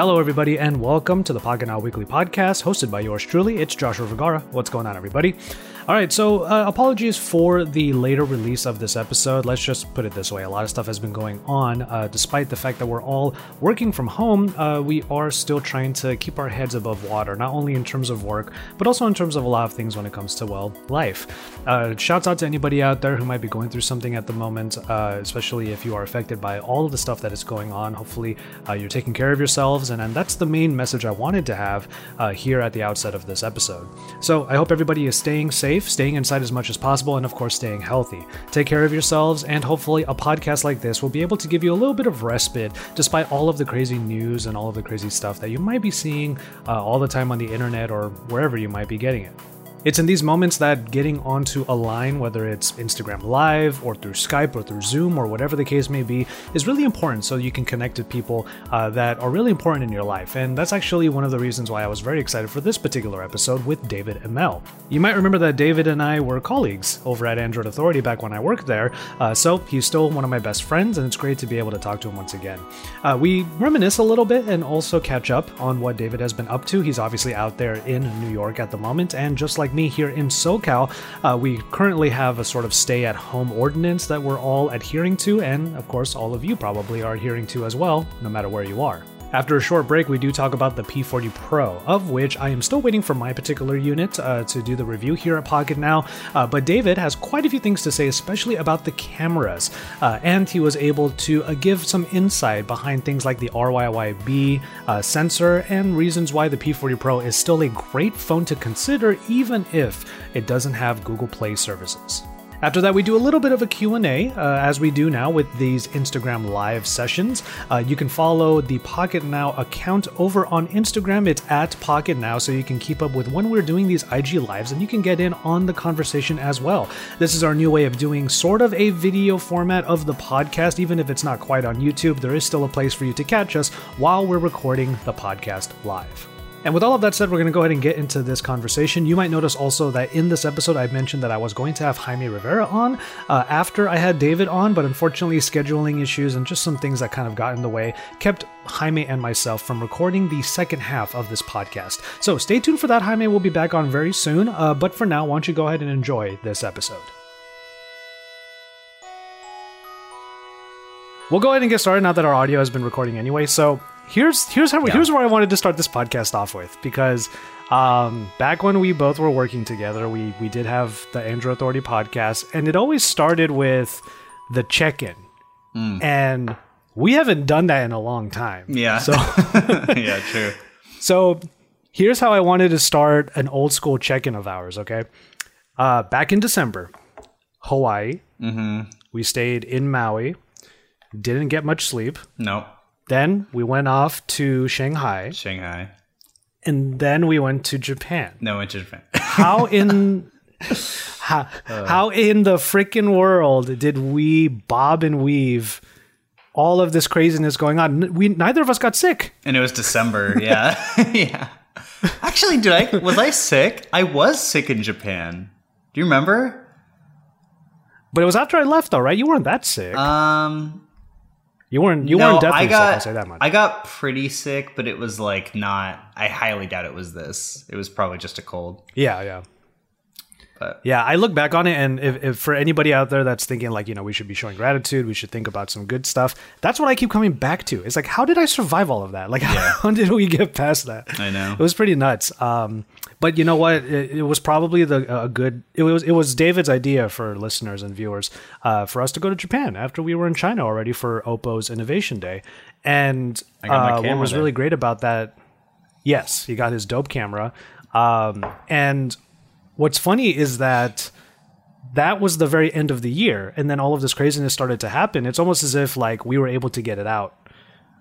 Hello, everybody, and welcome to the Now Weekly Podcast, hosted by yours truly. It's Joshua Vergara. What's going on, everybody? All right, so uh, apologies for the later release of this episode. Let's just put it this way: a lot of stuff has been going on. Uh, despite the fact that we're all working from home, uh, we are still trying to keep our heads above water, not only in terms of work, but also in terms of a lot of things when it comes to well, life. Uh, shouts out to anybody out there who might be going through something at the moment, uh, especially if you are affected by all of the stuff that is going on. Hopefully, uh, you're taking care of yourselves, and, and that's the main message I wanted to have here at the outset of this episode. So I hope everybody is staying safe safe, staying inside as much as possible, and of course, staying healthy. Take care of yourselves, and hopefully, a podcast like this will be able to give you a little bit of respite despite all of the crazy news and all of the crazy stuff that you might be seeing uh, all the time on the internet or wherever you might be getting it. It's in these moments that getting onto a line, whether it's Instagram Live or through Skype or through Zoom or whatever the case may be, is really important so you can connect with people uh, that are really important in your life. And that's actually one of the reasons why I was very excited for this particular episode with David Imel. You might remember that David and I were colleagues over at Android Authority back when I worked there, uh, so he's still one of my best friends, and it's great to be able to talk to him once again. Uh, we reminisce a little bit and also catch up on what David has been up to. He's obviously out there in New York at the moment, and just like like me here in SoCal, uh, we currently have a sort of stay at home ordinance that we're all adhering to, and of course, all of you probably are adhering to as well, no matter where you are. After a short break, we do talk about the P40 Pro, of which I am still waiting for my particular unit uh, to do the review here at Pocket Now. Uh, but David has quite a few things to say, especially about the cameras. Uh, and he was able to uh, give some insight behind things like the RYYB uh, sensor and reasons why the P40 Pro is still a great phone to consider, even if it doesn't have Google Play services. After that, we do a little bit of a Q&A, uh, as we do now with these Instagram live sessions. Uh, you can follow the Pocket Now account over on Instagram. It's at Pocket Now, so you can keep up with when we're doing these IG lives, and you can get in on the conversation as well. This is our new way of doing sort of a video format of the podcast, even if it's not quite on YouTube. There is still a place for you to catch us while we're recording the podcast live. And with all of that said, we're going to go ahead and get into this conversation. You might notice also that in this episode, I mentioned that I was going to have Jaime Rivera on uh, after I had David on, but unfortunately, scheduling issues and just some things that kind of got in the way kept Jaime and myself from recording the second half of this podcast. So stay tuned for that. Jaime will be back on very soon. Uh, but for now, why don't you go ahead and enjoy this episode? We'll go ahead and get started now that our audio has been recording anyway. So here's here's how yeah. here's where I wanted to start this podcast off with because um, back when we both were working together, we we did have the Android Authority podcast, and it always started with the check-in, mm. and we haven't done that in a long time. Yeah. So yeah, true. So here's how I wanted to start an old school check-in of ours. Okay, uh, back in December, Hawaii. Mm-hmm. We stayed in Maui. Didn't get much sleep. No. Then we went off to Shanghai. Shanghai. And then we went to Japan. No, went to Japan. how in how, how in the freaking world did we bob and weave all of this craziness going on? We neither of us got sick. And it was December. Yeah. yeah. Actually, did I was I sick? I was sick in Japan. Do you remember? But it was after I left though, right? You weren't that sick. Um you weren't. You no, weren't definitely I got, sick. I'll say that much. I got pretty sick, but it was like not. I highly doubt it was this. It was probably just a cold. Yeah, yeah. But yeah, I look back on it, and if, if, for anybody out there that's thinking like, you know, we should be showing gratitude, we should think about some good stuff. That's what I keep coming back to. It's like, how did I survive all of that? Like, yeah. how did we get past that? I know it was pretty nuts. Um, but you know what? It, it was probably the a good. It was it was David's idea for listeners and viewers uh, for us to go to Japan after we were in China already for Oppo's Innovation Day, and uh, what was there. really great about that. Yes, he got his dope camera. Um, and what's funny is that that was the very end of the year and then all of this craziness started to happen. It's almost as if like we were able to get it out.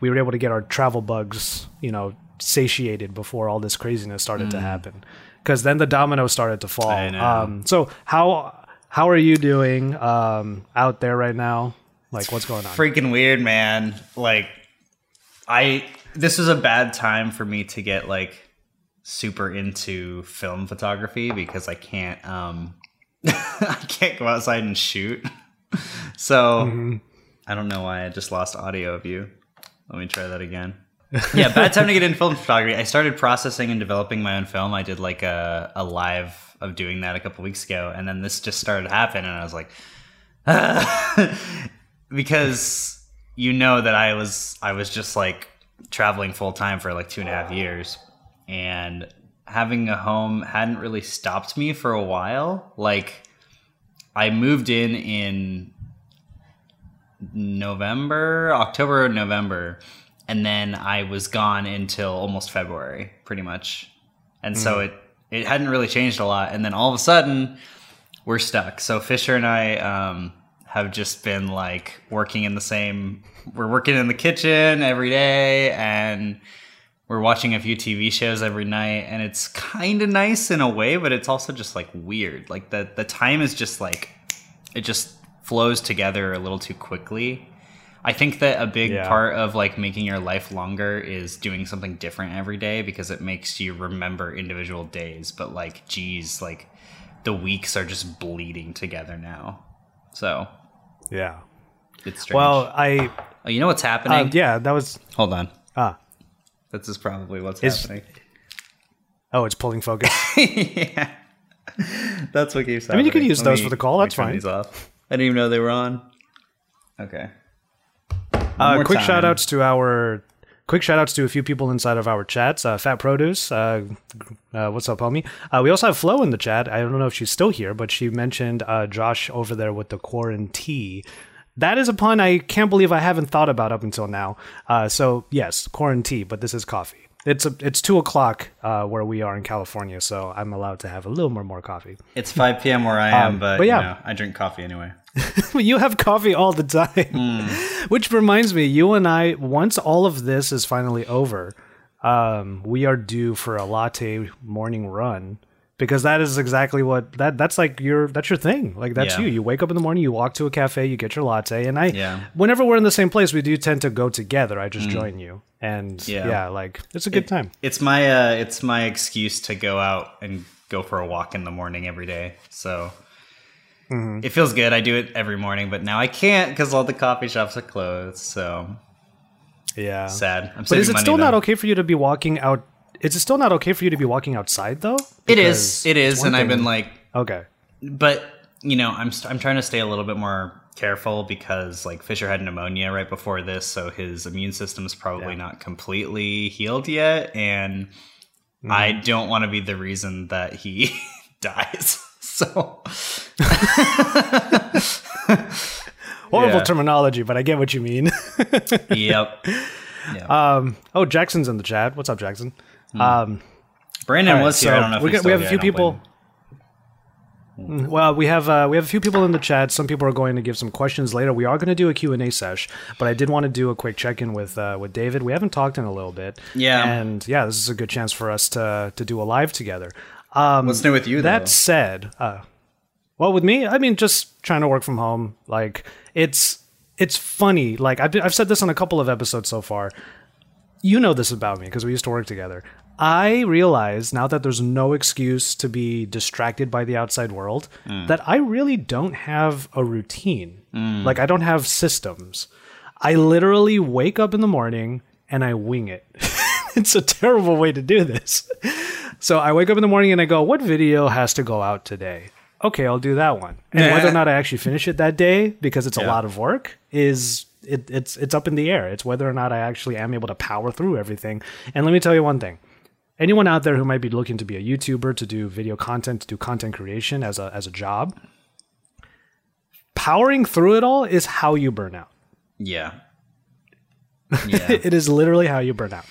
We were able to get our travel bugs you know satiated before all this craziness started mm. to happen. Because then the dominoes started to fall. Um, so how how are you doing um, out there right now? Like what's going on? Freaking weird man. Like i this was a bad time for me to get like super into film photography because I can't um I can't go outside and shoot. so mm-hmm. I don't know why I just lost audio of you. Let me try that again. yeah, bad time to get into film photography. I started processing and developing my own film. I did like a, a live of doing that a couple weeks ago, and then this just started happening, and I was like, because you know that I was I was just like traveling full time for like two and a half years, and having a home hadn't really stopped me for a while. Like I moved in in November, October, November, and then I was gone until almost February, pretty much. And mm. so it it hadn't really changed a lot. And then all of a sudden, we're stuck. So Fisher and I um, have just been like working in the same. We're working in the kitchen every day, and we're watching a few TV shows every night, and it's kind of nice in a way, but it's also just like weird. Like the the time is just like it just flows together a little too quickly. I think that a big yeah. part of like making your life longer is doing something different every day because it makes you remember individual days. But like, geez, like the weeks are just bleeding together now. So, yeah, it's strange. Well, I, oh, you know what's happening? Uh, yeah, that was. Hold on. Ah, this is probably what's is, happening. Oh, it's pulling focus. yeah, that's what keeps. I mean, you can use Let those for the call. That's fine. These off. I didn't even know they were on. Okay. Uh, quick time. shout outs to our quick shout outs to a few people inside of our chats. Uh, Fat Produce, uh, uh, what's up, homie? Uh, we also have Flo in the chat. I don't know if she's still here, but she mentioned uh, Josh over there with the quarantine. That is a pun I can't believe I haven't thought about up until now. Uh, so yes, quarantine, but this is coffee. It's a, it's two o'clock uh, where we are in California, so I'm allowed to have a little more more coffee. It's five p.m. where I am, um, but, but yeah, you know, I drink coffee anyway. you have coffee all the time, mm. which reminds me, you and I, once all of this is finally over, um, we are due for a latte morning run because that is exactly what that that's like your that's your thing like that's yeah. you you wake up in the morning you walk to a cafe you get your latte and i yeah. whenever we're in the same place we do tend to go together i just mm. join you and yeah. yeah. like it's a good it, time it's my uh it's my excuse to go out and go for a walk in the morning every day so mm-hmm. it feels good i do it every morning but now i can't because all the coffee shops are closed so yeah sad but is it still though. not okay for you to be walking out is it still not okay for you to be walking outside though? Because it is. It is, and thing. I've been like, okay, but you know, I'm I'm trying to stay a little bit more careful because like Fisher had pneumonia right before this, so his immune system is probably yeah. not completely healed yet, and mm-hmm. I don't want to be the reason that he dies. So horrible yeah. terminology, but I get what you mean. yep. Um. Oh, Jackson's in the chat. What's up, Jackson? Hmm. Um, Brandon right, was here. So I don't know if we, we have a few people. Mm, well, we have uh, we have a few people in the chat. Some people are going to give some questions later. We are going to do a Q and A sesh, but I did want to do a quick check in with uh, with David. We haven't talked in a little bit. Yeah, and yeah, this is a good chance for us to to do a live together. Um, What's new with you? That though? said, uh, well, with me, I mean, just trying to work from home. Like it's it's funny. Like I've I've said this on a couple of episodes so far. You know this about me because we used to work together. I realize now that there's no excuse to be distracted by the outside world mm. that I really don't have a routine. Mm. Like I don't have systems. I literally wake up in the morning and I wing it. it's a terrible way to do this. So I wake up in the morning and I go, what video has to go out today? Okay, I'll do that one. And whether or not I actually finish it that day because it's a yeah. lot of work is it, it's it's up in the air. It's whether or not I actually am able to power through everything. And let me tell you one thing anyone out there who might be looking to be a YouTuber, to do video content, to do content creation as a as a job, powering through it all is how you burn out. Yeah. Yeah. it is literally how you burn out.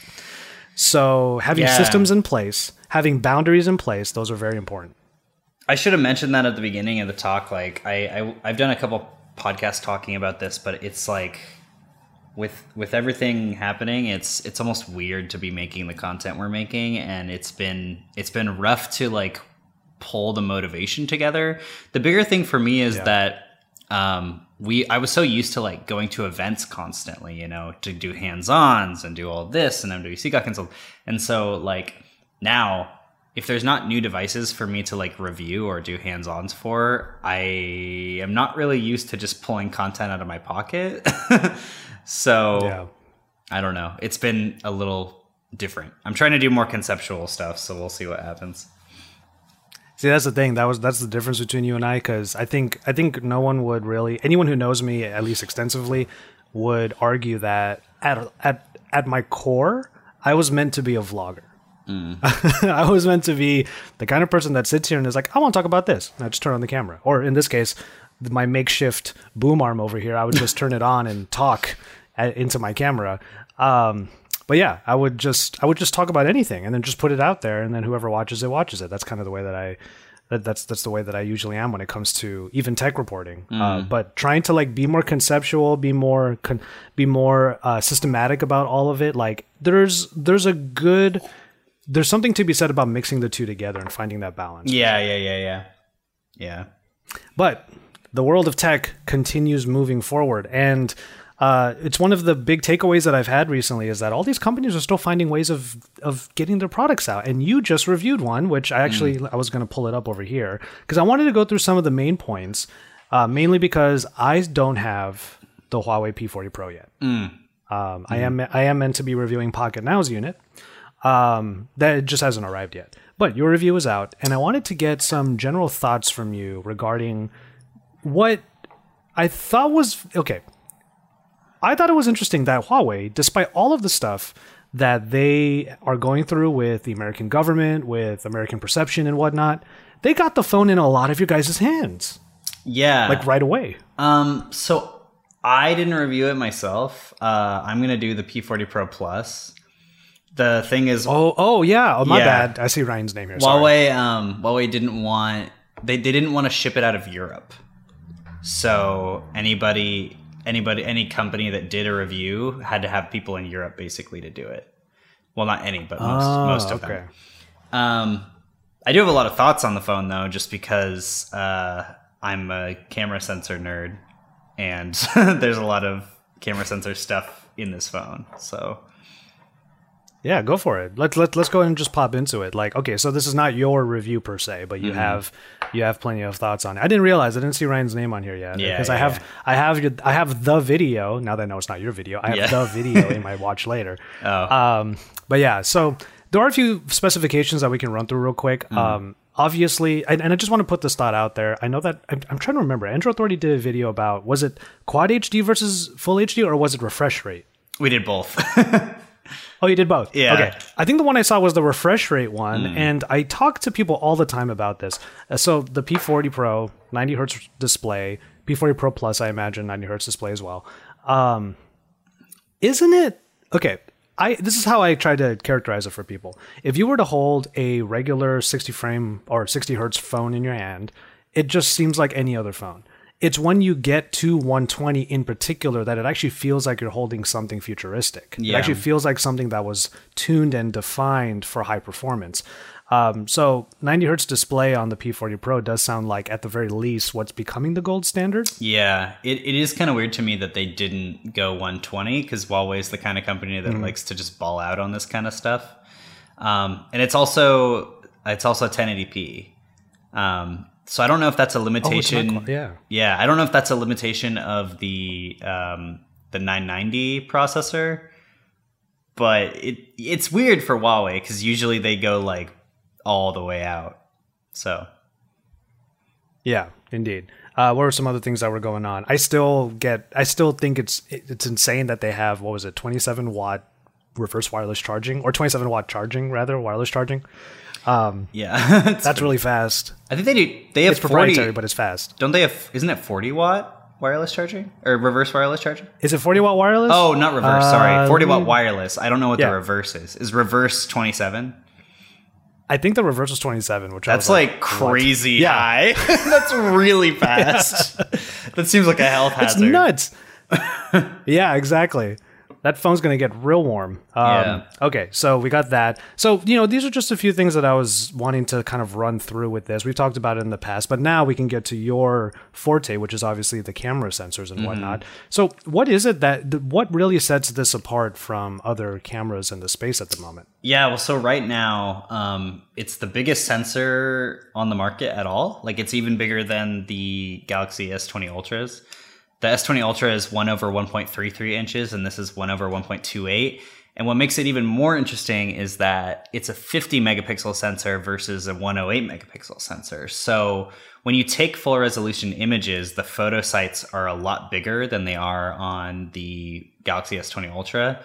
So having yeah. systems in place, having boundaries in place, those are very important. I should have mentioned that at the beginning of the talk. Like I, I I've done a couple podcasts talking about this, but it's like with with everything happening it's it's almost weird to be making the content we're making and it's been it's been rough to like pull the motivation together. The bigger thing for me is yeah. that um we i was so used to like going to events constantly you know to do hands-ons and do all this and mwc got canceled and so like now if there's not new devices for me to like review or do hands-ons for i am not really used to just pulling content out of my pocket So yeah. I don't know. It's been a little different. I'm trying to do more conceptual stuff, so we'll see what happens. See, that's the thing. That was that's the difference between you and I, because I think I think no one would really anyone who knows me at least extensively would argue that at at at my core, I was meant to be a vlogger. Mm. I was meant to be the kind of person that sits here and is like, I want to talk about this. And I just turn on the camera. Or in this case, my makeshift boom arm over here, I would just turn it on and talk into my camera. Um, but yeah, I would just I would just talk about anything and then just put it out there, and then whoever watches it watches it. That's kind of the way that I that, that's that's the way that I usually am when it comes to even tech reporting. Uh, but trying to like be more conceptual, be more con- be more uh, systematic about all of it. Like there's there's a good there's something to be said about mixing the two together and finding that balance. Yeah, yeah, yeah, yeah. Yeah. But the world of tech continues moving forward, and uh, it's one of the big takeaways that I've had recently is that all these companies are still finding ways of of getting their products out. And you just reviewed one, which I actually I was going to pull it up over here because I wanted to go through some of the main points, uh, mainly because I don't have the Huawei P40 Pro yet. Um, I am I am meant to be reviewing Pocket Now's unit. Um, that just hasn't arrived yet. But your review is out, and I wanted to get some general thoughts from you regarding what I thought was okay. I thought it was interesting that Huawei, despite all of the stuff that they are going through with the American government, with American perception and whatnot, they got the phone in a lot of your guys' hands, Yeah. like right away. Um, so I didn't review it myself. Uh, I'm gonna do the P40 Pro Plus. The thing is, Oh, oh yeah. Oh, my Yeah. bad. I see Ryan's name here. Sorry. Huawei, um, Huawei didn't want they, they didn't want to ship it out of Europe. So anybody, anybody, any company that did a review had to have people in Europe basically to do it. Well, not any, but most Oh, most of them. Um, I do have a lot of thoughts on the phone though, just because uh, I'm a camera sensor nerd, and there's a lot of camera sensor stuff in this phone. So Yeah, go for it. Let's let, let's go ahead and just pop into it. Like, okay, so this is not your review per se, but Mm-hmm. you have you have plenty of thoughts on it. I didn't realize I didn't see Ryan's name on here yet Yeah, because I have yeah. I have your, I have the video. Now that I know it's not your video, I have Yeah. the video in my watch later. Oh. Um, but yeah, so there are a few specifications that we can run through real quick. Mm-hmm. Um, obviously, and, and I just want to put this thought out there. I know that I'm, I'm trying to remember. Android Authority did a video about was it Quad HD versus Full HD or was it refresh rate? we did both. Oh, you did both. Yeah. Okay. I think the one I saw was the refresh rate one, and I talk to people all the time about this. Uh, so the P40 Pro, 90 hertz display, P40 Pro Plus, I imagine 90 hertz display as well. Um, isn't it okay? I this is how I try to characterize it for people. If you were to hold a regular 60 frame or 60 hertz phone in your hand, it just seems like any other phone. It's when you get to 120 in particular that it actually feels like you're holding something futuristic. It Yeah. actually feels like something that was tuned and defined for high performance. Um, so 90 hertz display on the P40 Pro does sound like, at the very least, what's becoming the gold standard. Yeah, it, it is kind of weird to me that they didn't go 120 because Huawei is the kind of company that likes to just ball out on this kind of stuff. Um, and it's also it's also 1080p. Um, so I don't know if that's a limitation. quite- yeah. yeah, I don't know if that's a limitation of the um, the 990 processor, but it it's weird for Huawei because usually they go like all the way out. So Yeah, indeed. Uh, what were some other things that were going on? I still get, I still think it's it's insane that they have what was it, 27 watt reverse wireless charging or 27 watt charging rather wireless charging. Yeah, It's- That's really fast. I think they do. They have It's proprietary, 40, but it's fast. Don't they have? Isn't it forty watt wireless charging or reverse wireless charging? Is it 40 watt wireless? Oh, not reverse. sorry, forty watt Um, wireless. I don't know what yeah. the reverse is. Is reverse twenty seven? I think the reverse was 27, which I That's like, what? crazy Yeah. high. That's really fast. that seems like a health hazard. It's nuts. yeah, exactly. That phone's gonna get real warm. Um, Yeah. Okay, so we got that. So you know, these are just a few things that I was wanting to kind of run through with this. We've talked about it in the past, but now we can get to your forte, which is obviously the camera sensors and whatnot. So, what is it that what really sets this apart from other cameras in the space at the moment? Yeah, well, so right now, um, it's the biggest sensor on the market at all. Like, it's even bigger than the Galaxy S20 Ultras. The S20 Ultra is 1 over 1.33 inches, and this is 1 over 1.28. And what makes it even more interesting is that it's a 50 megapixel sensor versus a 108 megapixel sensor. So when you take full resolution images, the photo sites are a lot bigger than they are on the Galaxy S20 Ultra.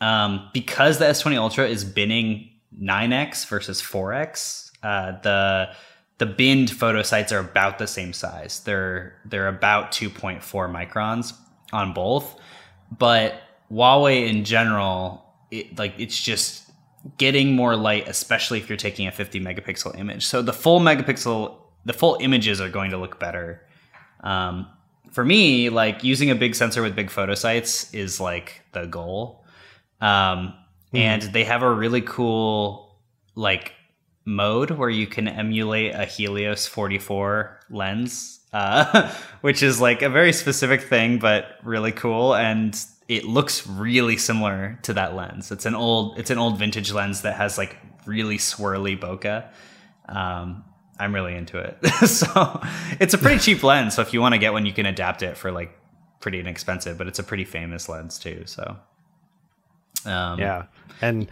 Um, because the S20 Ultra is binning 9x versus 4x, uh, the the binned photo sites are about the same size. They're they're about 2.4 microns on both, but Huawei in general, it, like it's just getting more light, especially if you're taking a 50 megapixel image. So the full megapixel, the full images are going to look better. Um, for me, like using a big sensor with big photo sites is like the goal. Um, mm. And they have a really cool like mode where you can emulate a Helios 44 lens, uh, which is like a very specific thing, but really cool. And it looks really similar to that lens. It's an old it's an old vintage lens that has like really swirly bokeh. Um, I'm really into it. so it's a pretty cheap lens. So if you want to get one, you can adapt it for like pretty inexpensive. But it's a pretty famous lens too. So um, yeah, and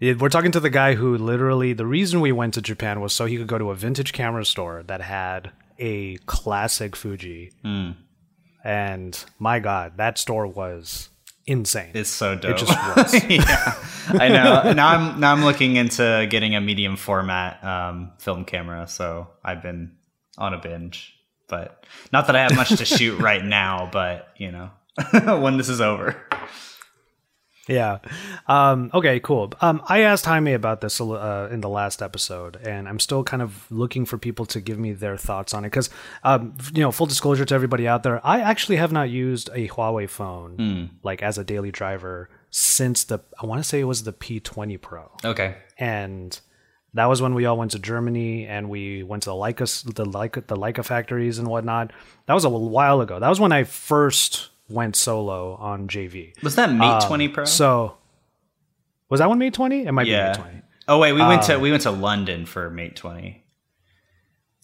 we're talking to the guy who literally the reason we went to Japan was so he could go to a vintage camera store that had a classic Fuji. Mm. And my God, that store was insane. It's so dope. It just was. yeah, I know. Now I'm now I'm looking into getting a medium format um, film camera. So I've been on a binge, but not that I have much to shoot right now. But you know, when this is over. Yeah. Um, okay, cool. Um, I asked Jaime about this uh, in the last episode, and I'm still kind of looking for people to give me their thoughts on it. Because, um, you know, full disclosure to everybody out there, I actually have not used a Huawei phone mm. like as a daily driver since the I want to say it was the P20 Pro. Okay. And that was when we all went to Germany and we went to the Leica the Leica the Leica factories and whatnot. That was a while ago. That was when I first went solo on JV. Was that Mate um, 20 Pro? So was that one Mate 20? It might yeah. be Mate 20. Oh wait, we went to um, we went to London for Mate 20.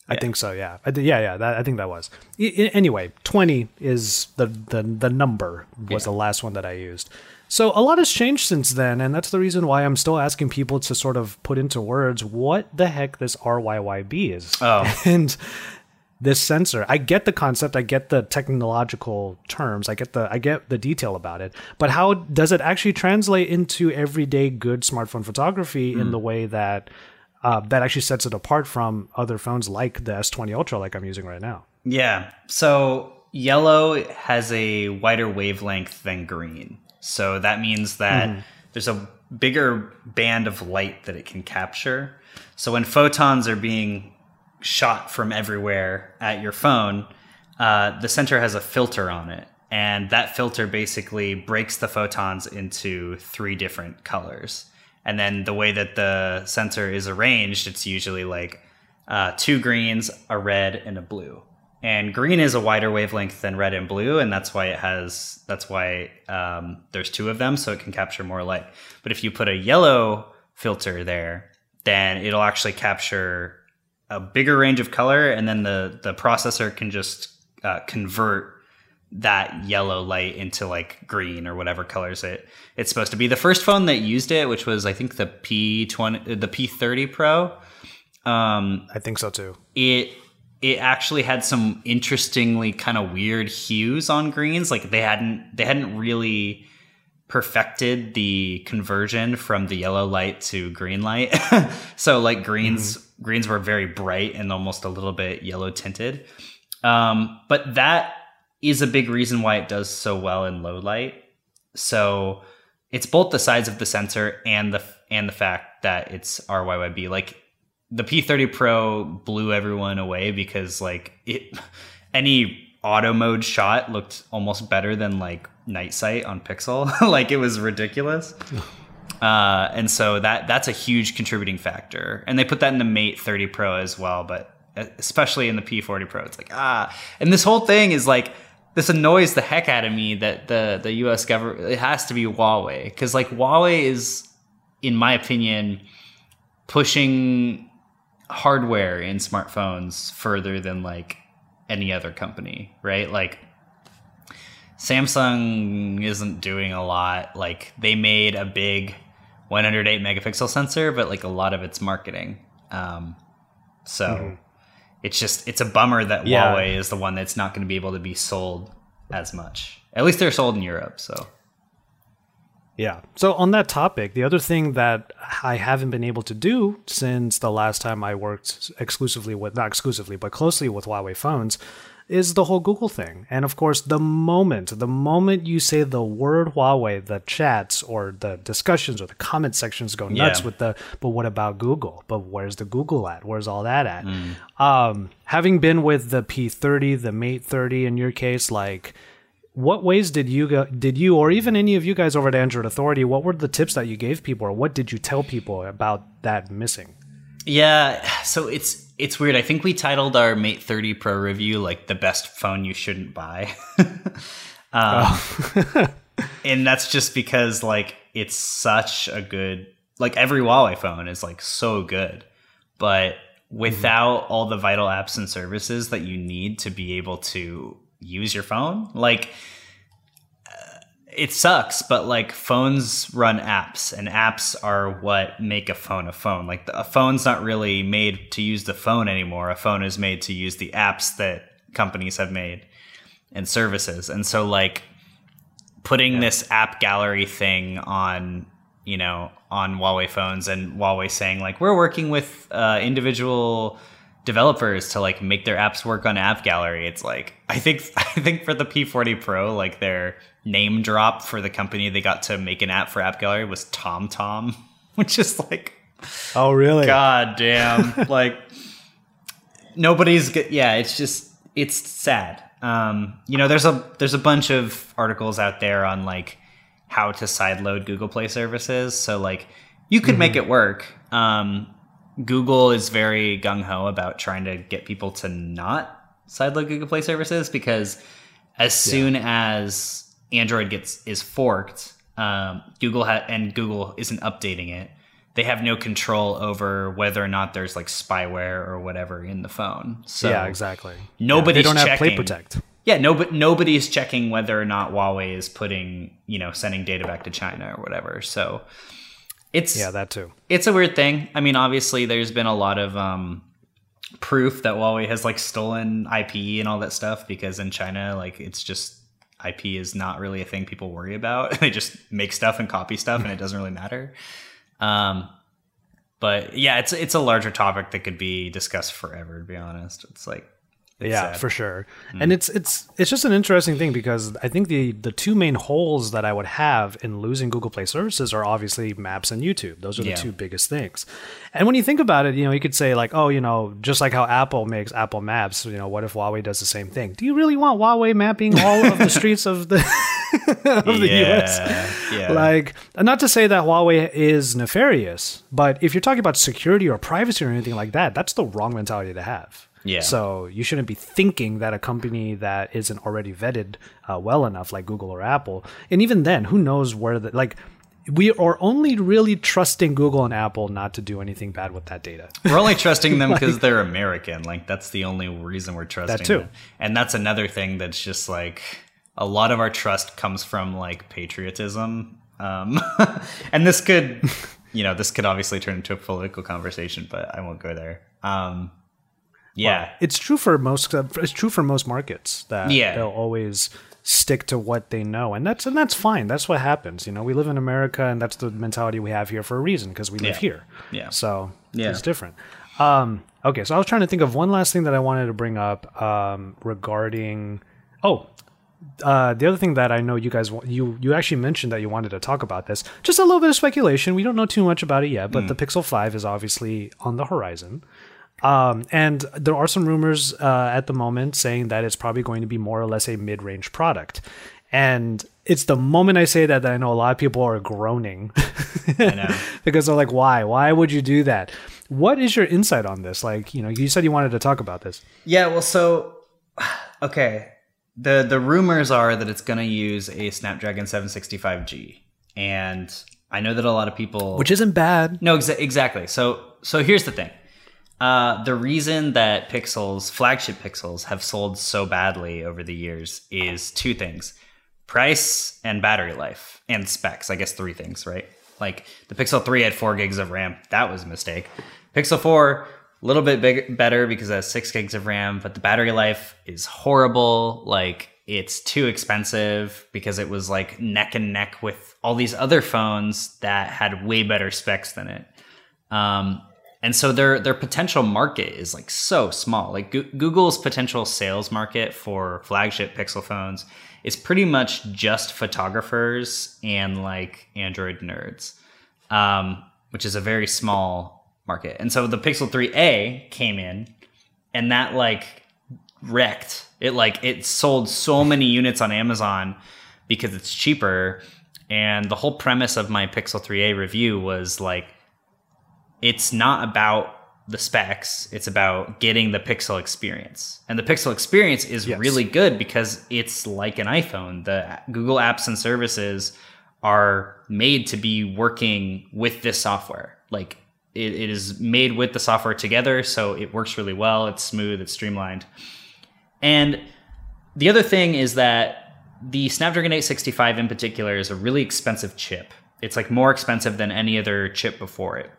I think so. Yeah, I yeah, yeah. That, I think that was. I, anyway, twenty is the the the number was yeah. the last one that I used. So a lot has changed since then, and that's the reason why I'm still asking people to sort of put into words what the heck this RYYB is. Oh, and this sensor. I get the concept, I get the technological terms, I get the I get the detail about it, but how does it actually translate into everyday good smartphone photography mm. in hmm. the way that uh, that actually sets it apart from other phones like the S20 Ultra, like I'm using right now? Yeah. So yellow has a wider wavelength than green, so that means that mm. there's a bigger band of light that it can capture. So when photons are being shot from everywhere at your phone, uh, the sensor has a filter on it. And that filter basically breaks the photons into three different colors. And then the way that the sensor is arranged, it's usually like uh, two greens, a red, and a blue. And green is a wider wavelength than red and blue, and that's why it has. That's why um, there's two of them, so it can capture more light. But if you put a yellow filter there, then it'll actually capture a bigger range of color, and then the the processor can just uh, convert that yellow light into like green or whatever colors it it's supposed to be. The first phone that used it, which was I think the P twenty, the P thirty Pro. Um, I think so too. It it actually had some interestingly kind of weird hues on greens. Like they hadn't they hadn't really perfected the conversion from the yellow light to green light. so like greens mm-hmm. Greens were very bright and almost a little bit yellow tinted. Um, but that is a big reason why it does so well in low light. So it's both the size of the sensor and the and the fact that it's RYYB. Like the P30 Pro blew everyone away because like it any auto mode shot looked almost better than like night sight on Pixel. like it was ridiculous. Uh, and so that that's a huge contributing factor. And they put that in the Mate 30 Pro as well, but especially in the P40 Pro, it's like ah. And this whole thing is like this annoys the heck out of me that the the U.S. government it has to be Huawei because like Huawei is, in my opinion, pushing hardware in smartphones further than like any other company, right? Like Samsung isn't doing a lot. Like they made a big 108 megapixel sensor, but like a lot of it's marketing. Um, so mm-hmm. it's just it's a bummer that yeah. Huawei is the one that's not going to be able to be sold as much. At least they're sold in Europe. So yeah. So on that topic, the other thing that I haven't been able to do since the last time I worked exclusively with not exclusively, but closely with Huawei phones is the whole Google thing. And of course, the moment, the moment you say the word Huawei, the chats or the discussions or the comment sections go nuts yeah. with the, but what about Google? But where's the Google at? Where's all that at? Mm. Um, having been with the P30, the Mate 30 in your case, like, what ways did you go, did you or even any of you guys over at Android Authority? What were the tips that you gave people, or what did you tell people about that missing? Yeah, so it's it's weird. I think we titled our Mate 30 Pro review like the best phone you shouldn't buy. um, oh. and that's just because like it's such a good like every Huawei phone is like so good, but without mm-hmm. all the vital apps and services that you need to be able to use your phone, like it sucks, but like phones run apps, and apps are what make a phone a phone. Like a phone's not really made to use the phone anymore. A phone is made to use the apps that companies have made and services. And so, like putting yeah. this app gallery thing on, you know, on Huawei phones, and Huawei saying like we're working with uh, individual developers to like make their apps work on app gallery. It's like i think i think for the p40 pro like their name drop for the company they got to make an app for app gallery was tomtom which is like oh really? God damn. Like nobody's good yeah it's just it's sad. Um you know there's a there's a bunch of articles out there on like how to sideload google play services. So like you could mm-hmm. make it work. Um Google is very gung ho about trying to get people to not sideload Google Play services because as soon yeah. as Android gets is forked, um, Google ha- and Google isn't updating it. They have no control over whether or not there's like spyware or whatever in the phone. So yeah, exactly. Nobody's yeah, they don't checking. have Play Protect. Yeah, no, but nobody's checking whether or not Huawei is putting, you know, sending data back to China or whatever. So it's yeah, that too. It's a weird thing. I mean, obviously, there's been a lot of um, proof that Huawei has like stolen IP and all that stuff because in China, like it's just IP is not really a thing people worry about. they just make stuff and copy stuff, and it doesn't really matter. Um, but yeah, it's it's a larger topic that could be discussed forever. To be honest, it's like it's yeah, sad. for sure. Mm. And it's it's it's just an interesting thing because I think the the two main holes that I would have in losing Google Play services are obviously Maps and YouTube. Those are the yeah. two biggest things. And when you think about it, you know, you could say like, oh, you know, just like how Apple makes Apple Maps, you know, what if Huawei does the same thing? Do you really want Huawei mapping all of the streets of the of the yeah, US? Yeah. Like, not to say that Huawei is nefarious, but if you're talking about security or privacy or anything like that, that's the wrong mentality to have. Yeah. So you shouldn't be thinking that a company that isn't already vetted uh, well enough, like Google or Apple, and even then, who knows where the like. We are only really trusting Google and Apple not to do anything bad with that data. We're only trusting them because like, they're American. Like that's the only reason we're trusting that too. Them. And that's another thing that's just like a lot of our trust comes from like patriotism. Um, and this could, you know, this could obviously turn into a political conversation, but I won't go there. Um, yeah, well, it's true for most. Uh, it's true for most markets that yeah. they'll always stick to what they know, and that's and that's fine. That's what happens. You know, we live in America, and that's the mentality we have here for a reason because we live yeah. here. Yeah. So yeah. it's different. Um, okay, so I was trying to think of one last thing that I wanted to bring up um, regarding. Oh, uh, the other thing that I know you guys you you actually mentioned that you wanted to talk about this. Just a little bit of speculation. We don't know too much about it yet, but mm. the Pixel Five is obviously on the horizon. Um, and there are some rumors uh, at the moment saying that it's probably going to be more or less a mid range product. And it's the moment I say that that I know a lot of people are groaning because they're like, why? Why would you do that? What is your insight on this? Like, you know, you said you wanted to talk about this. Yeah, well, so okay. The the rumors are that it's going to use a Snapdragon 765G. And I know that a lot of people Which isn't bad. No, exa- exactly. So so here's the thing. Uh, the reason that Pixels, flagship Pixels, have sold so badly over the years is two things. price and battery life and specs. I guess three things, right? Like the Pixel 3 had four gigs of RAM. That was a mistake. Pixel 4, a little bit big, better because it has six gigs of RAM, but the battery life is horrible. Like it's too expensive because it was like neck and neck with all these other phones that had way better specs than it. Um, and so their their potential market is like so small. Like Go- Google's potential sales market for flagship Pixel phones is pretty much just photographers and like Android nerds, um, which is a very small market. And so the Pixel 3a came in, and that like wrecked. It like it sold so many units on Amazon because it's cheaper. And the whole premise of my Pixel 3a review was like it's not about the specs it's about getting the pixel experience. And the pixel experience is yes. really good because it's like an iphone. The google apps and services are made to be working with this software. Like it, it is made with the software together so it works really well it's smooth it's streamlined. And the other thing is that the snapdragon 865 in particular is a really expensive chip. It's like more expensive than any other chip before it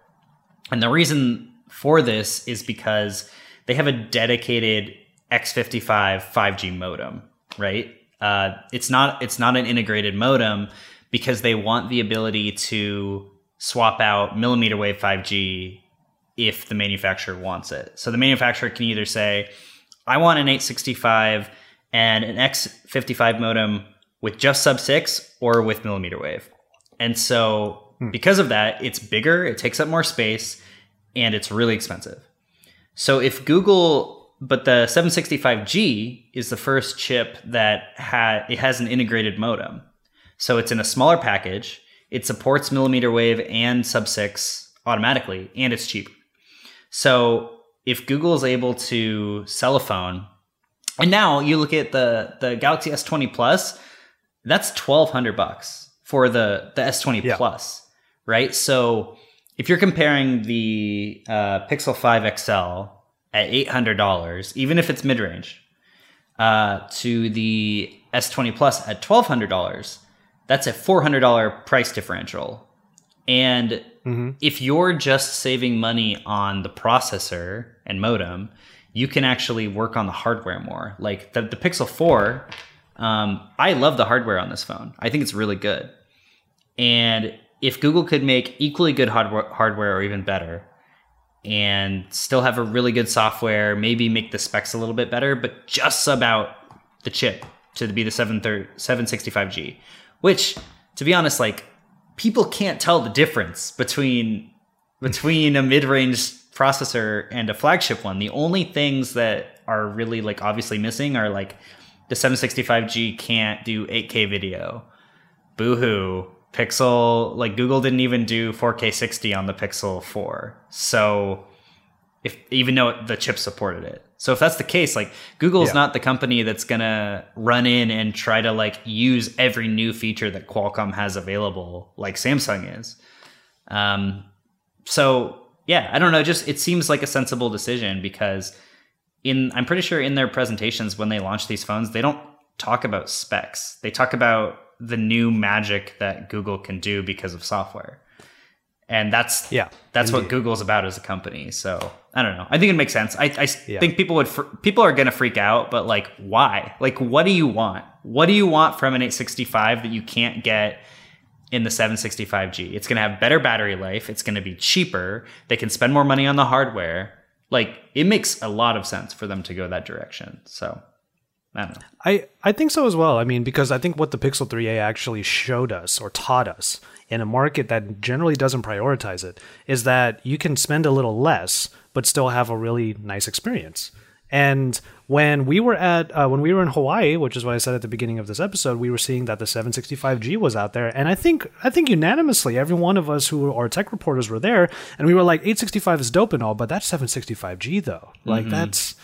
and the reason for this is because they have a dedicated X55 5G modem, right? Uh, it's not it's not an integrated modem because they want the ability to swap out millimeter wave 5G if the manufacturer wants it. So the manufacturer can either say, I want an 865 and an X55 modem with just sub 6 or with millimeter wave. And so Hmm. Because of that, it's bigger, it takes up more space, and it's really expensive. So if Google, but the 765G is the first chip that had it has an integrated modem. So it's in a smaller package. It supports millimeter wave and sub 6 automatically, and it's cheap. So if Google is able to sell a phone, and now you look at the the Galaxy S20 Plus, that's 1200 bucks for the the S20 yeah. Plus right? So if you're comparing the uh, Pixel 5 XL at $800, even if it's mid range, uh, to the S20 Plus at $1,200, that's a $400 price differential. And mm-hmm. if you're just saving money on the processor and modem, you can actually work on the hardware more. Like the, the Pixel 4, um, I love the hardware on this phone. I think it's really good. And if Google could make equally good hardware, hardware or even better, and still have a really good software, maybe make the specs a little bit better, but just sub out the chip to be the 765G, which, to be honest, like people can't tell the difference between between a mid-range processor and a flagship one. The only things that are really like obviously missing are like the 765G can't do 8K video. Boohoo. Pixel, like Google didn't even do 4K 60 on the Pixel 4. So if even though the chip supported it. So if that's the case, like Google's yeah. not the company that's gonna run in and try to like use every new feature that Qualcomm has available, like Samsung is. Um, so yeah, I don't know. Just it seems like a sensible decision because in I'm pretty sure in their presentations when they launch these phones, they don't talk about specs. They talk about the new magic that Google can do because of software. And that's yeah, that's indeed. what Google's about as a company. So I don't know. I think it makes sense. I, I yeah. think people would fr- people are going to freak out, but like, why? Like, what do you want? What do you want from an 865 that you can't get in the 765G? It's going to have better battery life. It's going to be cheaper. They can spend more money on the hardware. Like, it makes a lot of sense for them to go that direction. So I don't know. I, I think so as well. I mean, because I think what the Pixel 3a actually showed us or taught us in a market that generally doesn't prioritize it is that you can spend a little less but still have a really nice experience. And when we were at uh, when we were in Hawaii, which is what I said at the beginning of this episode, we were seeing that the 765G was out there, and I think I think unanimously, every one of us who are tech reporters were there, and we were like, 865 is dope and all, but that's 765G though, like mm-hmm. that's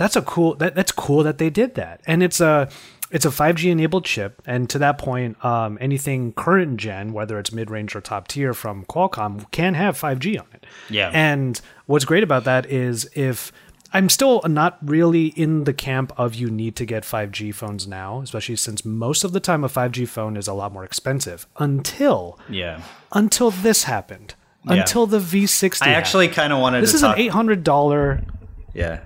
that's a cool that, that's cool that they did that and it's a it's a 5g enabled chip and to that point um, anything current gen whether it's mid-range or top tier from qualcomm can have 5g on it yeah and what's great about that is if I'm still not really in the camp of you need to get 5G phones now, especially since most of the time a 5G phone is a lot more expensive. Until Yeah. until this happened. Until the V60. I actually kind of wanted this to is talk. an eight hundred dollar. yeah.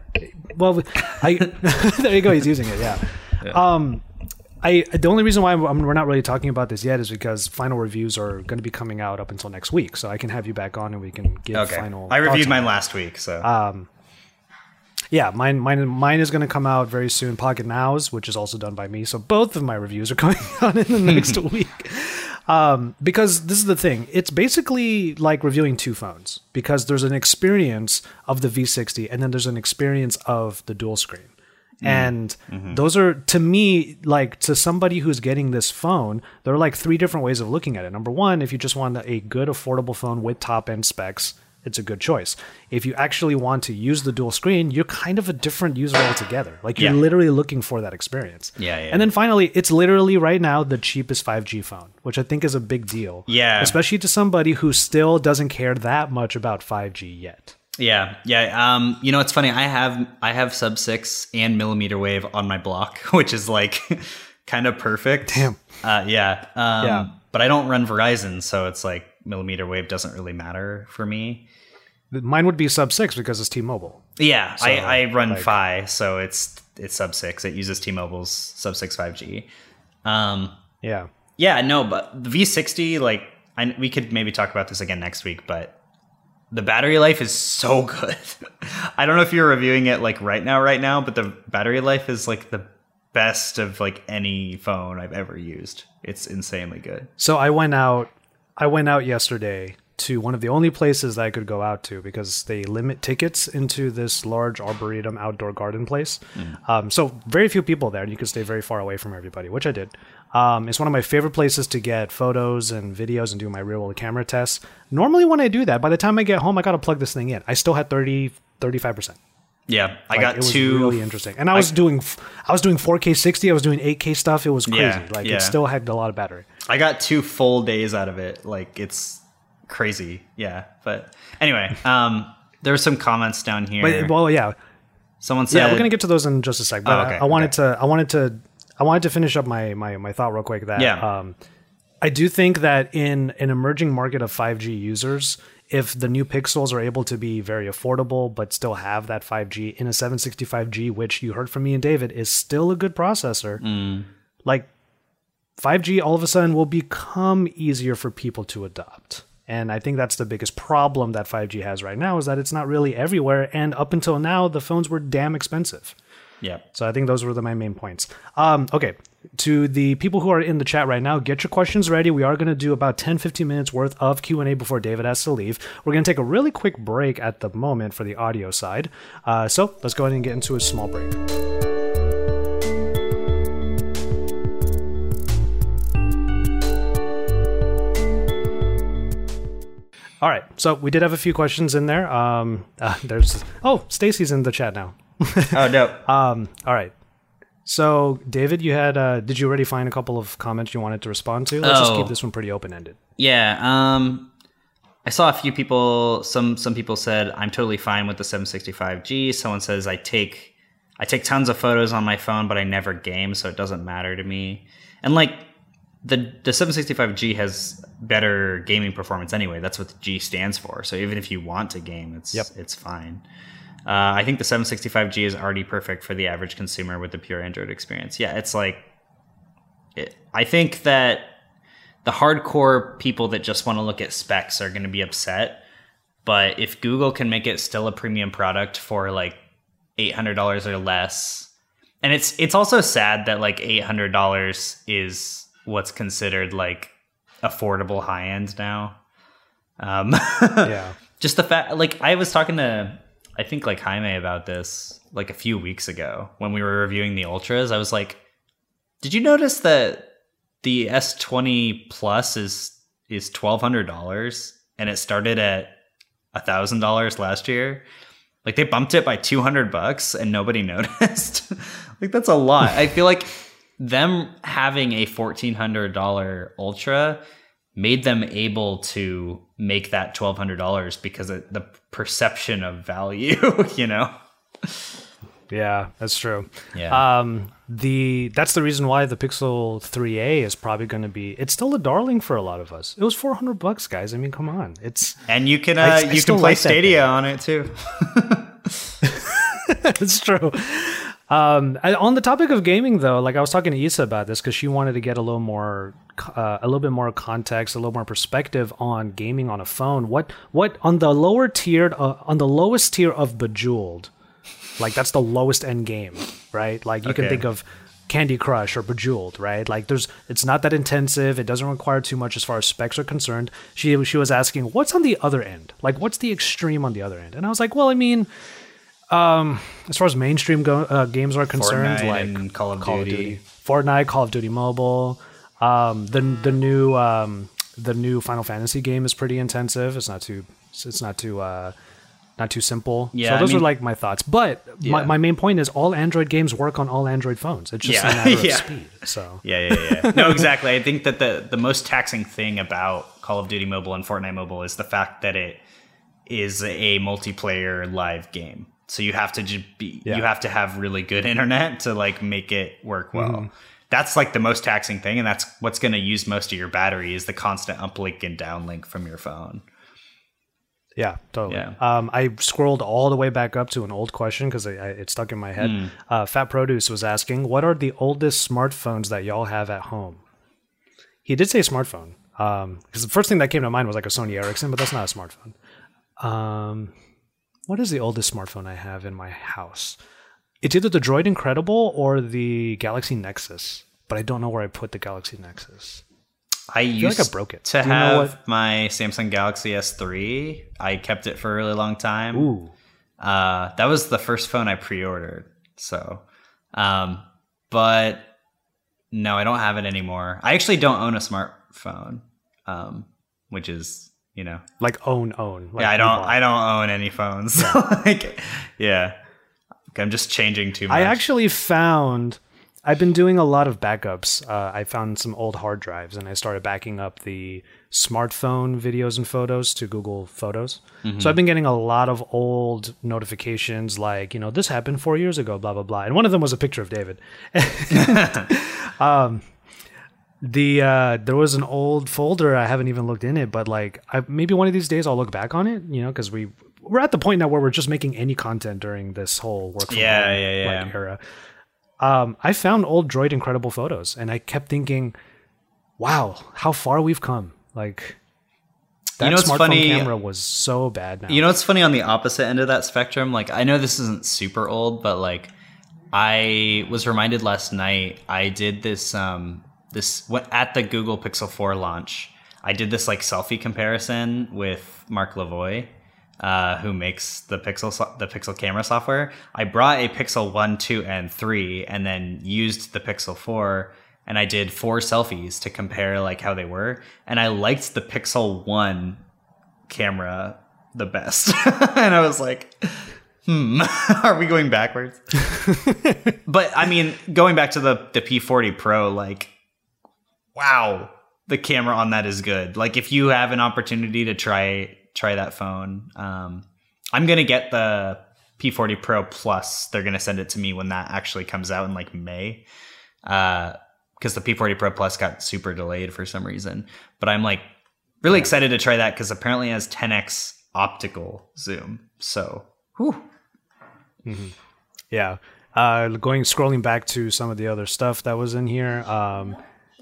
Well, I there you go. He's using it. Yeah. Um, I the only reason why I'm, I'm- we're not really talking about this yet is because final reviews are going to be coming out up until next week, so I can have you back on and we can give Okay. final. I reviewed mine last week, so Yeah, mine, mine, mine is going to come out very soon. Pocket Nows, which is also done by me, so both of my reviews are coming out in the next week. Um, because this is the thing, it's basically like reviewing two phones because there's an experience of the V60 and then there's an experience of the dual screen. And those are to me like to somebody who's getting this phone, there are like three different ways of looking at it. Number one, if you just want a good affordable phone with top end specs, it's a good choice. If you actually want to use the dual screen, you're kind of a different user altogether. Like you're Yeah. literally looking for that experience. Yeah, yeah. And then finally, it's literally right now the cheapest 5G phone, which I think is a big deal. Yeah. Especially to somebody who still doesn't care that much about 5G yet. Yeah, yeah. Um, you know, it's funny. I have I have sub six and millimeter wave on my block, which is like kind of perfect. Damn. Uh, yeah. Um, Yeah. But I don't run Verizon, so it's like millimeter wave doesn't really matter for me. Mine would be sub 6 because it's T-Mobile. Yeah, I, I run like- Fi, so it's it's sub six. It uses T-Mobile's sub six five G. Um, Yeah. yeah, no, but the V60, like, I, we could maybe talk about this again next week, but the battery life is so good. I don't know if you're reviewing it like right now, right now, but the battery life is like the best of like any phone I've ever used. It's insanely good. So I went out I went out yesterday to one of the only places that I could go out to because they limit tickets into this large arboretum outdoor garden place. Um, so very few people there. and You can stay very far away from everybody, which I did. Um, it's one of my favorite places to get photos and videos and do my real world camera tests. Normally when I do that, by the time I get home, I got to plug this thing in. I still had 30, 35%. Yeah, I Like, got it was two. really interesting, and I was doing, I was doing 4K 60, I was doing 8K stuff. It was crazy. Yeah, like yeah. it still had a lot of battery. I got two full days out of it. Like it's crazy. Yeah, but anyway, um, there were some comments down here. But well, yeah, Someone said, yeah, we're gonna get to those in just a sec. But Oh, okay, I, I wanted okay. to, I wanted to, I wanted to finish up my my my thought real quick. That Yeah. um, I do think that in an emerging market of 5G users, if the new Pixels are able to be very affordable but still have that 5G in a 765G, which you heard from me and David is still a good processor, Mm. like 5G all of a sudden will become easier for people to adopt. And I think that's the biggest problem that 5G has right now is that it's not really everywhere. And up until now, the phones were damn expensive. "Yeah, So I think those were the, my main points. Um, okay, to the people who are in the chat right now, get your questions ready. We are going to do about 10, 15 minutes worth of Q&A before David has to leave. We're going to take a really quick break at the moment for the audio side. Uh, so let's go ahead and get into a small break. All right, so we did have a few questions in there. Um, uh, there's oh, Stacy's in the chat now. oh no, Um, all right. So, David, you had uh did you already find a couple of comments you wanted to respond to? Let's just Oh. keep this one pretty open-ended. Yeah, um I saw a few people some some people said I'm totally fine with the 765G. Someone says I take I take tons of photos on my phone but I never game so it doesn't matter to me. And like the the 765G has better gaming performance anyway. That's what the G stands for. So even if you want to game, it's Yep. it's fine. Uh, I think the 765G is already perfect for the average consumer with the pure Android experience. Yeah, it's like it, I think that the hardcore people that just want to look at specs are going to be upset. But if Google can make it still a premium product for like eight hundred dollars or less, and it's it's also sad that like eight hundred dollars is what's considered like affordable high end now. Um, Yeah. just the fact like i was talking to i think like jaime about this like a few weeks ago when we were reviewing the ultras i was like did you notice that the s20 plus is is $1200 and it started at $1000 last year? Like they bumped it by 200 bucks and nobody noticed. Like that's a lot. I feel like them having a $1400 ultra made them able to make that $1200 because of the perception of value you know Yeah, that's true. Yeah. Um, the that's the reason why the Pixel 3a is probably going to be. It's still a darling for a lot of us. It was 400 bucks, guys. I mean, come on. It's and you can uh, I you still can play like Stadia on it too. that's true. Um, on the topic of gaming, though, like I was talking to Issa about this because she wanted to get a little more, uh, a little bit more context, a little more perspective on gaming on a phone. What, what on the lower tiered, uh, on the lowest tier of Bejeweled, like that's the lowest end game, right? Like you can think of Candy Crush or Bejeweled, right? Like there's, it's not that intensive. It doesn't require too much as far as specs are concerned. She she was asking, what's on the other end? Like what's the extreme on the other end? And I was like, well, I mean as far as mainstream go, uh, games are concerned, Fortnite like Call of Call Duty. of Duty, Fortnite, Call of Duty Mobile, um, the the new um, the new Final Fantasy game is pretty intensive. It's not too it's not too uh, not too simple. Yeah, so I those are like my thoughts. But my, my main point is all Android games work on all Android phones. It's just Yeah, a matter of yeah. speed. So Yeah, yeah, yeah. No, exactly. I think that the the most taxing thing about Call of Duty Mobile and Fortnite Mobile is the fact that it is a multiplayer live game. So you have to just be Yeah. you have to have really good internet to like make it work well. That's like the most taxing thing, and that's what's going to use most of your battery is the constant uplink and downlink from your phone. Yeah, totally. Yeah. Um, I scrolled all the way back up to an old question because I, I, it stuck in my head. Hmm. Uh, Fat Produce was asking, "What are the oldest smartphones that y'all have at home?" He did say smartphone because the first thing that came to mind was like a Sony Ericsson, but that's not a smartphone. Um, what is the oldest smartphone I have in my house? It's either the Droid Incredible or the Galaxy Nexus, but I don't know where I put the Galaxy Nexus. I like used I broke it. to Do you know have my Samsung Galaxy S3. I kept it for a really long time. Ooh, Uh, that was the first phone I pre-ordered. So, um, but no, I don't have it anymore. I actually don't own a smartphone, um, which is you know, like own own. Like yeah, I don't. I don't own any phones. like, yeah, I'm just changing too much. I actually found I've been doing a lot of backups. Uh, I found some old hard drives and I started backing up the smartphone videos and photos to Google Photos. So I've been getting a lot of old notifications like, you know, this happened four years ago, blah, blah, blah. And one of them was a picture of David. um, the uh, there was an old folder I haven't even looked in it, but like I, maybe one of these days I'll look back on it, you know, because we we're at the point now where we're just making any content during this whole work from Yeah, home, yeah, yeah. like, era. Um, I found old Droid Incredible photos, and I kept thinking, "Wow, how far we've come!" Like that know what's smartphone funny? camera was so bad now. You know what's funny on the opposite end of that spectrum? Like, I know this isn't super old, but like, I was reminded last night. I did this um this what at the Google Pixel 4 launch. I did this like selfie comparison with Marc Levoy, uh, who makes the Pixel so- the Pixel camera software. I brought a Pixel 1, 2, and 3, and then used the Pixel 4 and I did four selfies to compare like how they were, and I liked the Pixel 1 camera the best. and I was like, hmm, are we going backwards? but I mean, going back to the, the P40 Pro, like, wow, the camera on that is good. Like, if you have an opportunity to try try that phone, um, I'm gonna get the P40 Pro Plus. They're gonna send it to me when that actually comes out in like May. Uh, because the P40 Pro Plus got super delayed for some reason. But I'm like really excited to try that because apparently it has 10x optical zoom. So, whew. Yeah. Uh, going scrolling back to some of the other stuff that was in here. Um,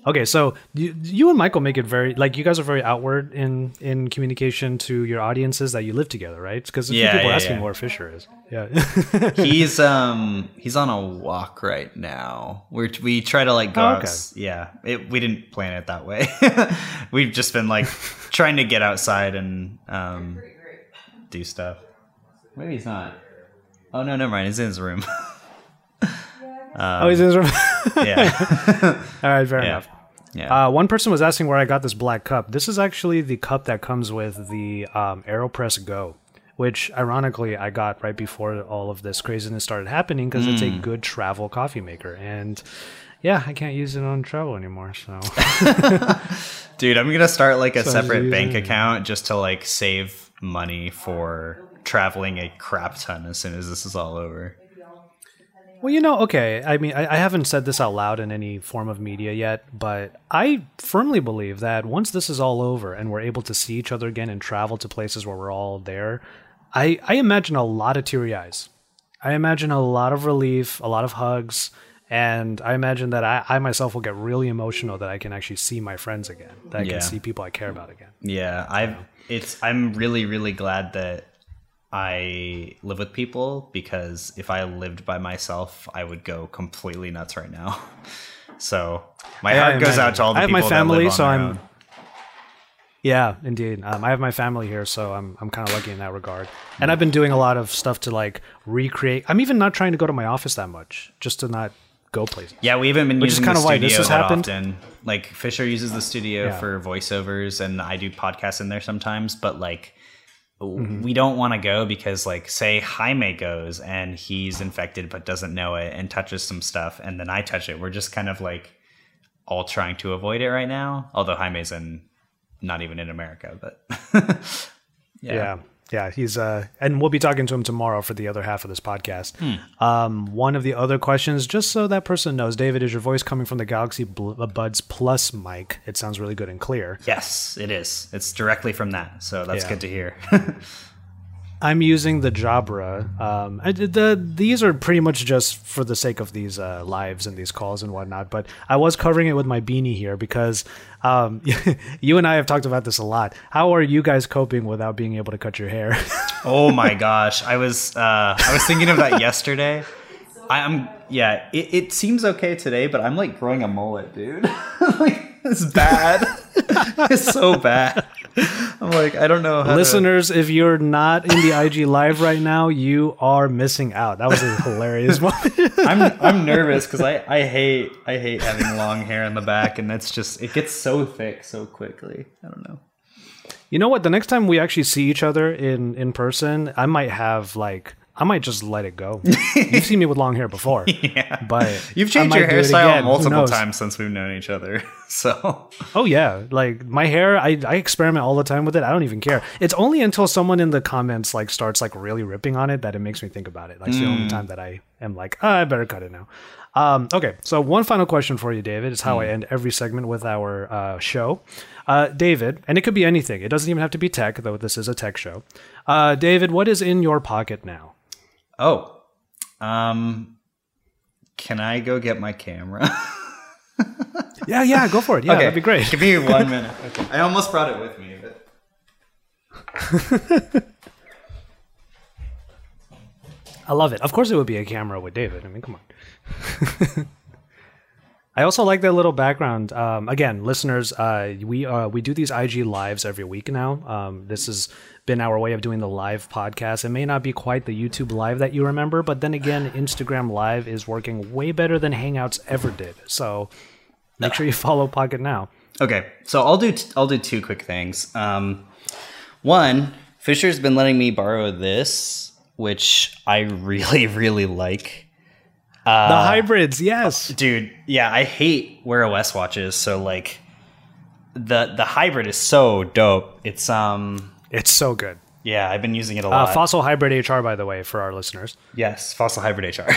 okay, so you, you and Michael make it very like you guys are very outward in in communication to your audiences that you live together, right? Because a few Yeah, people are yeah, asking yeah. where Fisher is. Yeah. he's um he's on a walk right now. We we try to like go Oh, out. Yeah, it, we didn't plan it that way. We've just been like trying to get outside and um do stuff. Maybe he's not. Oh no, never mind. He's in his room. oh, he's in his room. yeah, All right, fair yeah, enough. Yeah. Uh, one person was asking where I got this black cup. This is actually the cup that comes with the um, AeroPress Go, which ironically I got right before all of this craziness started happening because it's a Hmm. good travel coffee maker. And yeah, I can't use it on travel anymore. So Dude, I'm gonna start like a So separate bank account just to like save money for traveling a crap ton as soon as this is all over. Well, you know, okay. I mean, I, I, haven't said this out loud in any form of media yet, but I firmly believe that once this is all over and we're able to see each other again and travel to places where we're all there, I, I imagine a lot of teary eyes. I imagine a lot of relief, a lot of hugs, and I imagine that I, I myself will get really emotional that I can actually see my friends again, that I Yeah. can see people I care about again. Yeah, I've it's I'm really really glad that I live with people because if I lived by myself, I would go completely nuts right now. So my Yeah, heart goes out to all the people. I have my family, so I'm- own. Yeah, indeed. Um, I have my family here, so I'm I'm kind of lucky in that regard. And I've been doing a lot of stuff to like recreate. I'm even not trying to go to my office that much, just to not go places. Yeah, we haven't been Which is using kinda the why studio this has happened. often. Like Fisher uses the studio Yeah. for voiceovers, and I do podcasts in there sometimes. But like, Mm-hmm. we don't want to go because, like, say Jaime goes and he's infected but doesn't know it and touches some stuff, and then I touch it. We're just kind of like all trying to avoid it right now. Although Jaime's in, not even in America, but Yeah. yeah. He's uh and we'll be talking to him tomorrow for the other half of this podcast. Um one of the other questions just so that person knows, David, is your voice coming from the Galaxy uh, Buds Plus mic? It sounds really good and clear. Yes, it is. It's directly from that, so that's Yeah. good to hear. I'm using the Jabra. Um, I, the these are pretty much just for the sake of these uh, lives and these calls and whatnot. But I was covering it with my beanie here because um, you and I have talked about this a lot. How are you guys coping without being able to cut your hair? Oh my gosh, I was uh, I was thinking of that yesterday. I'm yeah. It, it seems okay today, but I'm like growing a mullet, dude. like it's bad. it's so bad. I'm like I don't know. How to- Listeners, if you're not in the IG live right now, you are missing out. That was a hilarious moment. I'm I'm nervous because I I hate I hate having long hair in the back, and it's just it gets so thick so quickly. I don't know. you know what? The next time we actually see each other in in person, I might have like I might just let it go. You've seen me with long hair before, Yeah, but you've changed your hairstyle multiple times since we've known each other. So Oh yeah, like my hair, I, I experiment all the time with it. I don't even care. It's only until someone in the comments like starts like really ripping on it that it makes me think about it. Like it's the only time that I am like, oh, I better cut it now. Um, okay, so one final question for you, David. It's how I end every segment with our uh, show. Uh, David, and it could be anything. It doesn't even have to be tech, though this is a tech show. Uh, David, what is in your pocket now? Oh, um, can I go get my camera? Yeah, yeah, go for it. Yeah, that'd be great. Give me one minute. Okay. I almost brought it with me, but I love it. Of course, it would be a camera with David. I mean, come on. I also like that little background. Um, again, listeners, uh, we uh, we do these IG lives every week now. Um, this has been our way of doing the live podcast. It may not be quite the YouTube live that you remember, but then again, Instagram Live is working way better than Hangouts ever did. So make sure you follow Pocket now. okay. So I'll do t- I'll do two quick things. Um, one, Fisher's been letting me borrow this, which I really really like. The hybrids, yes. dude yeah i hate wear os watches so like the the hybrid is so dope it's um It's so good. yeah i've been using it a Uh, lot Fossil Hybrid HR, by the way, for our listeners. yes fossil hybrid hr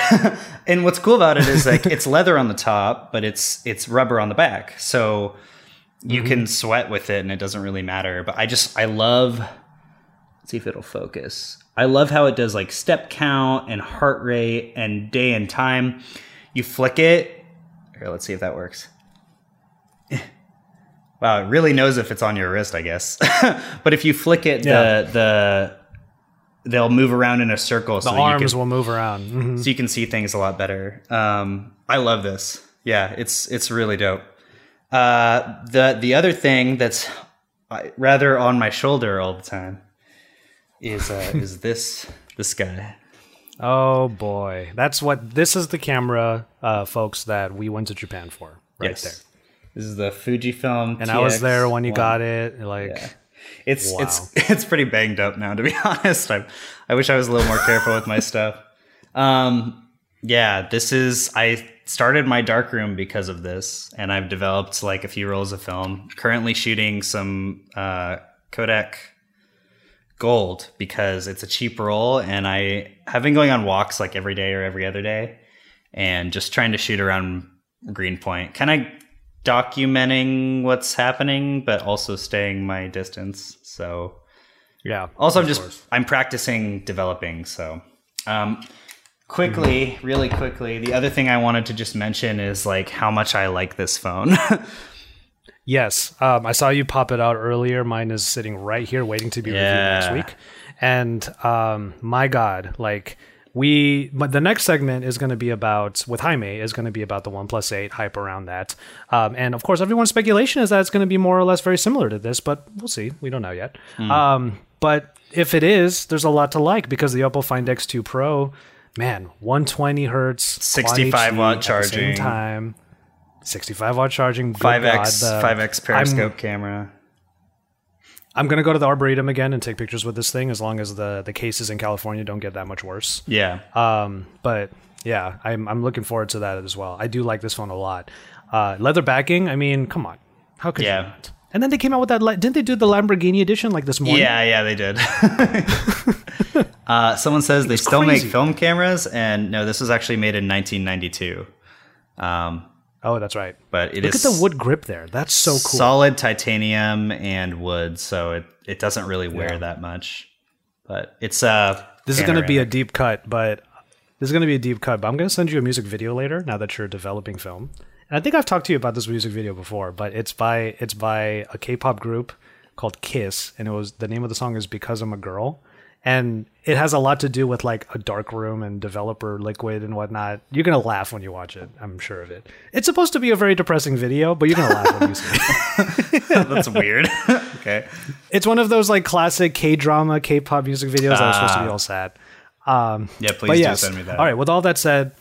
and what's cool about it is like it's leather on the top but it's it's rubber on the back so you can sweat with it and it doesn't really matter but i just i love let's see if it'll focus i love how it does like step count and heart rate and day and time you flick it here let's see if that works wow it really knows if it's on your wrist i guess but if you flick it Yeah. the the they'll move around in a circle The so arms you can, will move around. Mhm. so you can see things a lot better. Um, I love this. Yeah, it's it's really dope. Uh, the the other thing that's uh, rather on my shoulder all the time is uh, is this this guy. Oh boy, that's what this is the camera, uh, folks, that we went to Japan for, right yes. there. This is the Fujifilm. And I was there when you TX1. got it. Like, Yeah. It's Wow. it's it's pretty banged up now, to be honest. I I wish I was a little more careful with my stuff. Um, yeah, this is I started my darkroom because of this, and I've developed like a few rolls of film. Currently shooting some uh, Kodak gold because it's a cheap roll, and I have been going on walks like every day or every other day, and just trying to shoot around Greenpoint, kind of documenting what's happening, but also staying my distance. So Yeah. also, I'm just course. I'm practicing developing. So, um, quickly, really quickly, the other thing I wanted to just mention is like how much I like this phone. Yes, um, I saw you pop it out earlier. Mine is sitting right here, waiting to be reviewed next week. And um, my God, like we, but the next segment is going to be about with Jaime is going to be about the OnePlus Eight hype around that. Um, and of course, everyone's speculation is that it's going to be more or less very similar to this, but we'll see. We don't know yet. Um, but if it is, there's a lot to like because the Oppo Find X2 Pro, man, 120 hertz, 65 watt HD at the same charging. time. 65 watt charging, Five God, X, the- five X periscope camera. I'm gonna go to the Arboretum again and take pictures with this thing as long as the the cases in California don't get that much worse. Yeah, Um, but yeah, I'm I'm looking forward to that as well. I do like this phone a lot. Uh, leather backing. I mean, come on, how could Yeah. you not? And then they came out with that. Didn't they do the Lamborghini edition like this morning? yeah, yeah. They did. uh, someone says they still crazy. make film cameras, and no, this was actually made in 1992. Um, Oh, that's right. but it Look is at the wood grip there. That's so cool. solid titanium and wood, so it it doesn't really wear Yeah. that much. But it's uh, This is going to be a deep cut, but this is going to be a deep cut. But I'm going to send you a music video later. Now that you're developing film, and I think I've talked to you about this music video before, but it's by it's by a K-pop group called Kiss, and it was the name of the song is "Because I'm a Girl," and it has a lot to do with like a dark room and developer liquid and whatnot. You're gonna laugh when you watch it. I'm sure of it. It's supposed to be a very depressing video, but you're gonna laugh when you see it. That's weird. okay. It's one of those like classic K-drama, K-pop music videos that are supposed to be Ah. all sad. Um, Yeah, please do yes. send me that. All right. With all that said,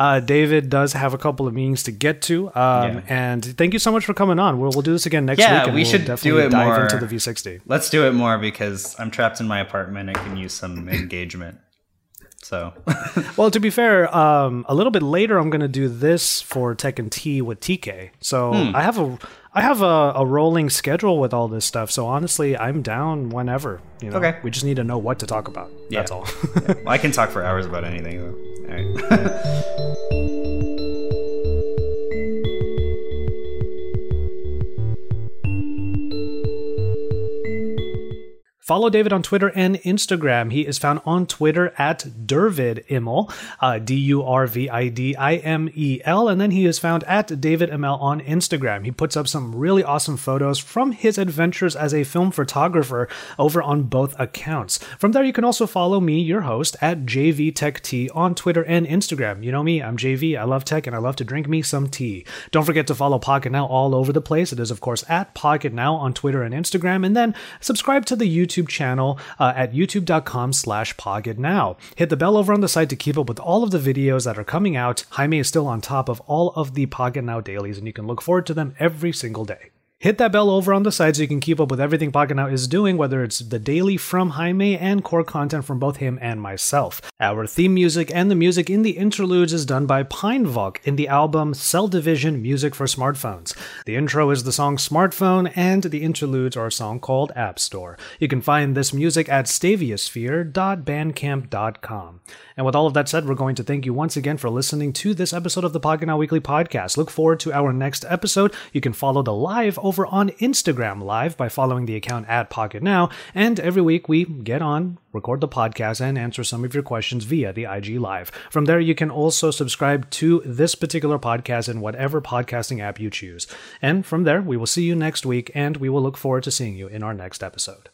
uh, David does have a couple of meetings to get to, um, Yeah. and thank you so much for coming on. We'll, we'll do this again next Yeah, week, and we we'll should do definitely it dive more- into the V60. Let's do it more because I'm trapped in my apartment and can use some engagement. So Well, to be fair, um, a little bit later, I'm going to do this for Tech and T with TK. So Hmm. I have a I have a, a rolling schedule with all this stuff. So honestly, I'm down whenever. You know, Okay. we just need to know what to talk about. That's Yeah. all. well, I can talk for hours about anything though. All Follow David on Twitter and Instagram. He is found on Twitter at Durvid Imel, uh, D U R V I D I M E L, and then he is found at David ML on Instagram. He puts up some really awesome photos from his adventures as a film photographer over on both accounts. From there, you can also follow me, your host, at JV Tech Tea on Twitter and Instagram. You know me, I'm JV. I love tech and I love to drink me some tea. Don't forget to follow Pocket Now all over the place. It is, of course, at Pocket Now on Twitter and Instagram, and then subscribe to the YouTube channel uh, at youtube.com slash Now. Hit the bell over on the site to keep up with all of the videos that are coming out. Jaime is still on top of all of the Pocket Now dailies, and you can look forward to them every single day. Hit that bell over on the side so you can keep up with everything Pocket Now is doing, whether it's the daily from Jaime and core content from both him and myself. Our theme music and the music in the interludes is done by Pinevok in the album Cell Division Music for Smartphones. The intro is the song Smartphone, and the interludes are a song called App Store. You can find this music at staviosphere.bandcamp.com. And with all of that said, we're going to thank you once again for listening to this episode of the Pocket Now Weekly Podcast. Look forward to our next episode. You can follow the live over on Instagram Live by following the account at Pocket Now. And every week we get on, record the podcast, and answer some of your questions via the IG Live. From there, you can also subscribe to this particular podcast in whatever podcasting app you choose. And from there, we will see you next week, and we will look forward to seeing you in our next episode.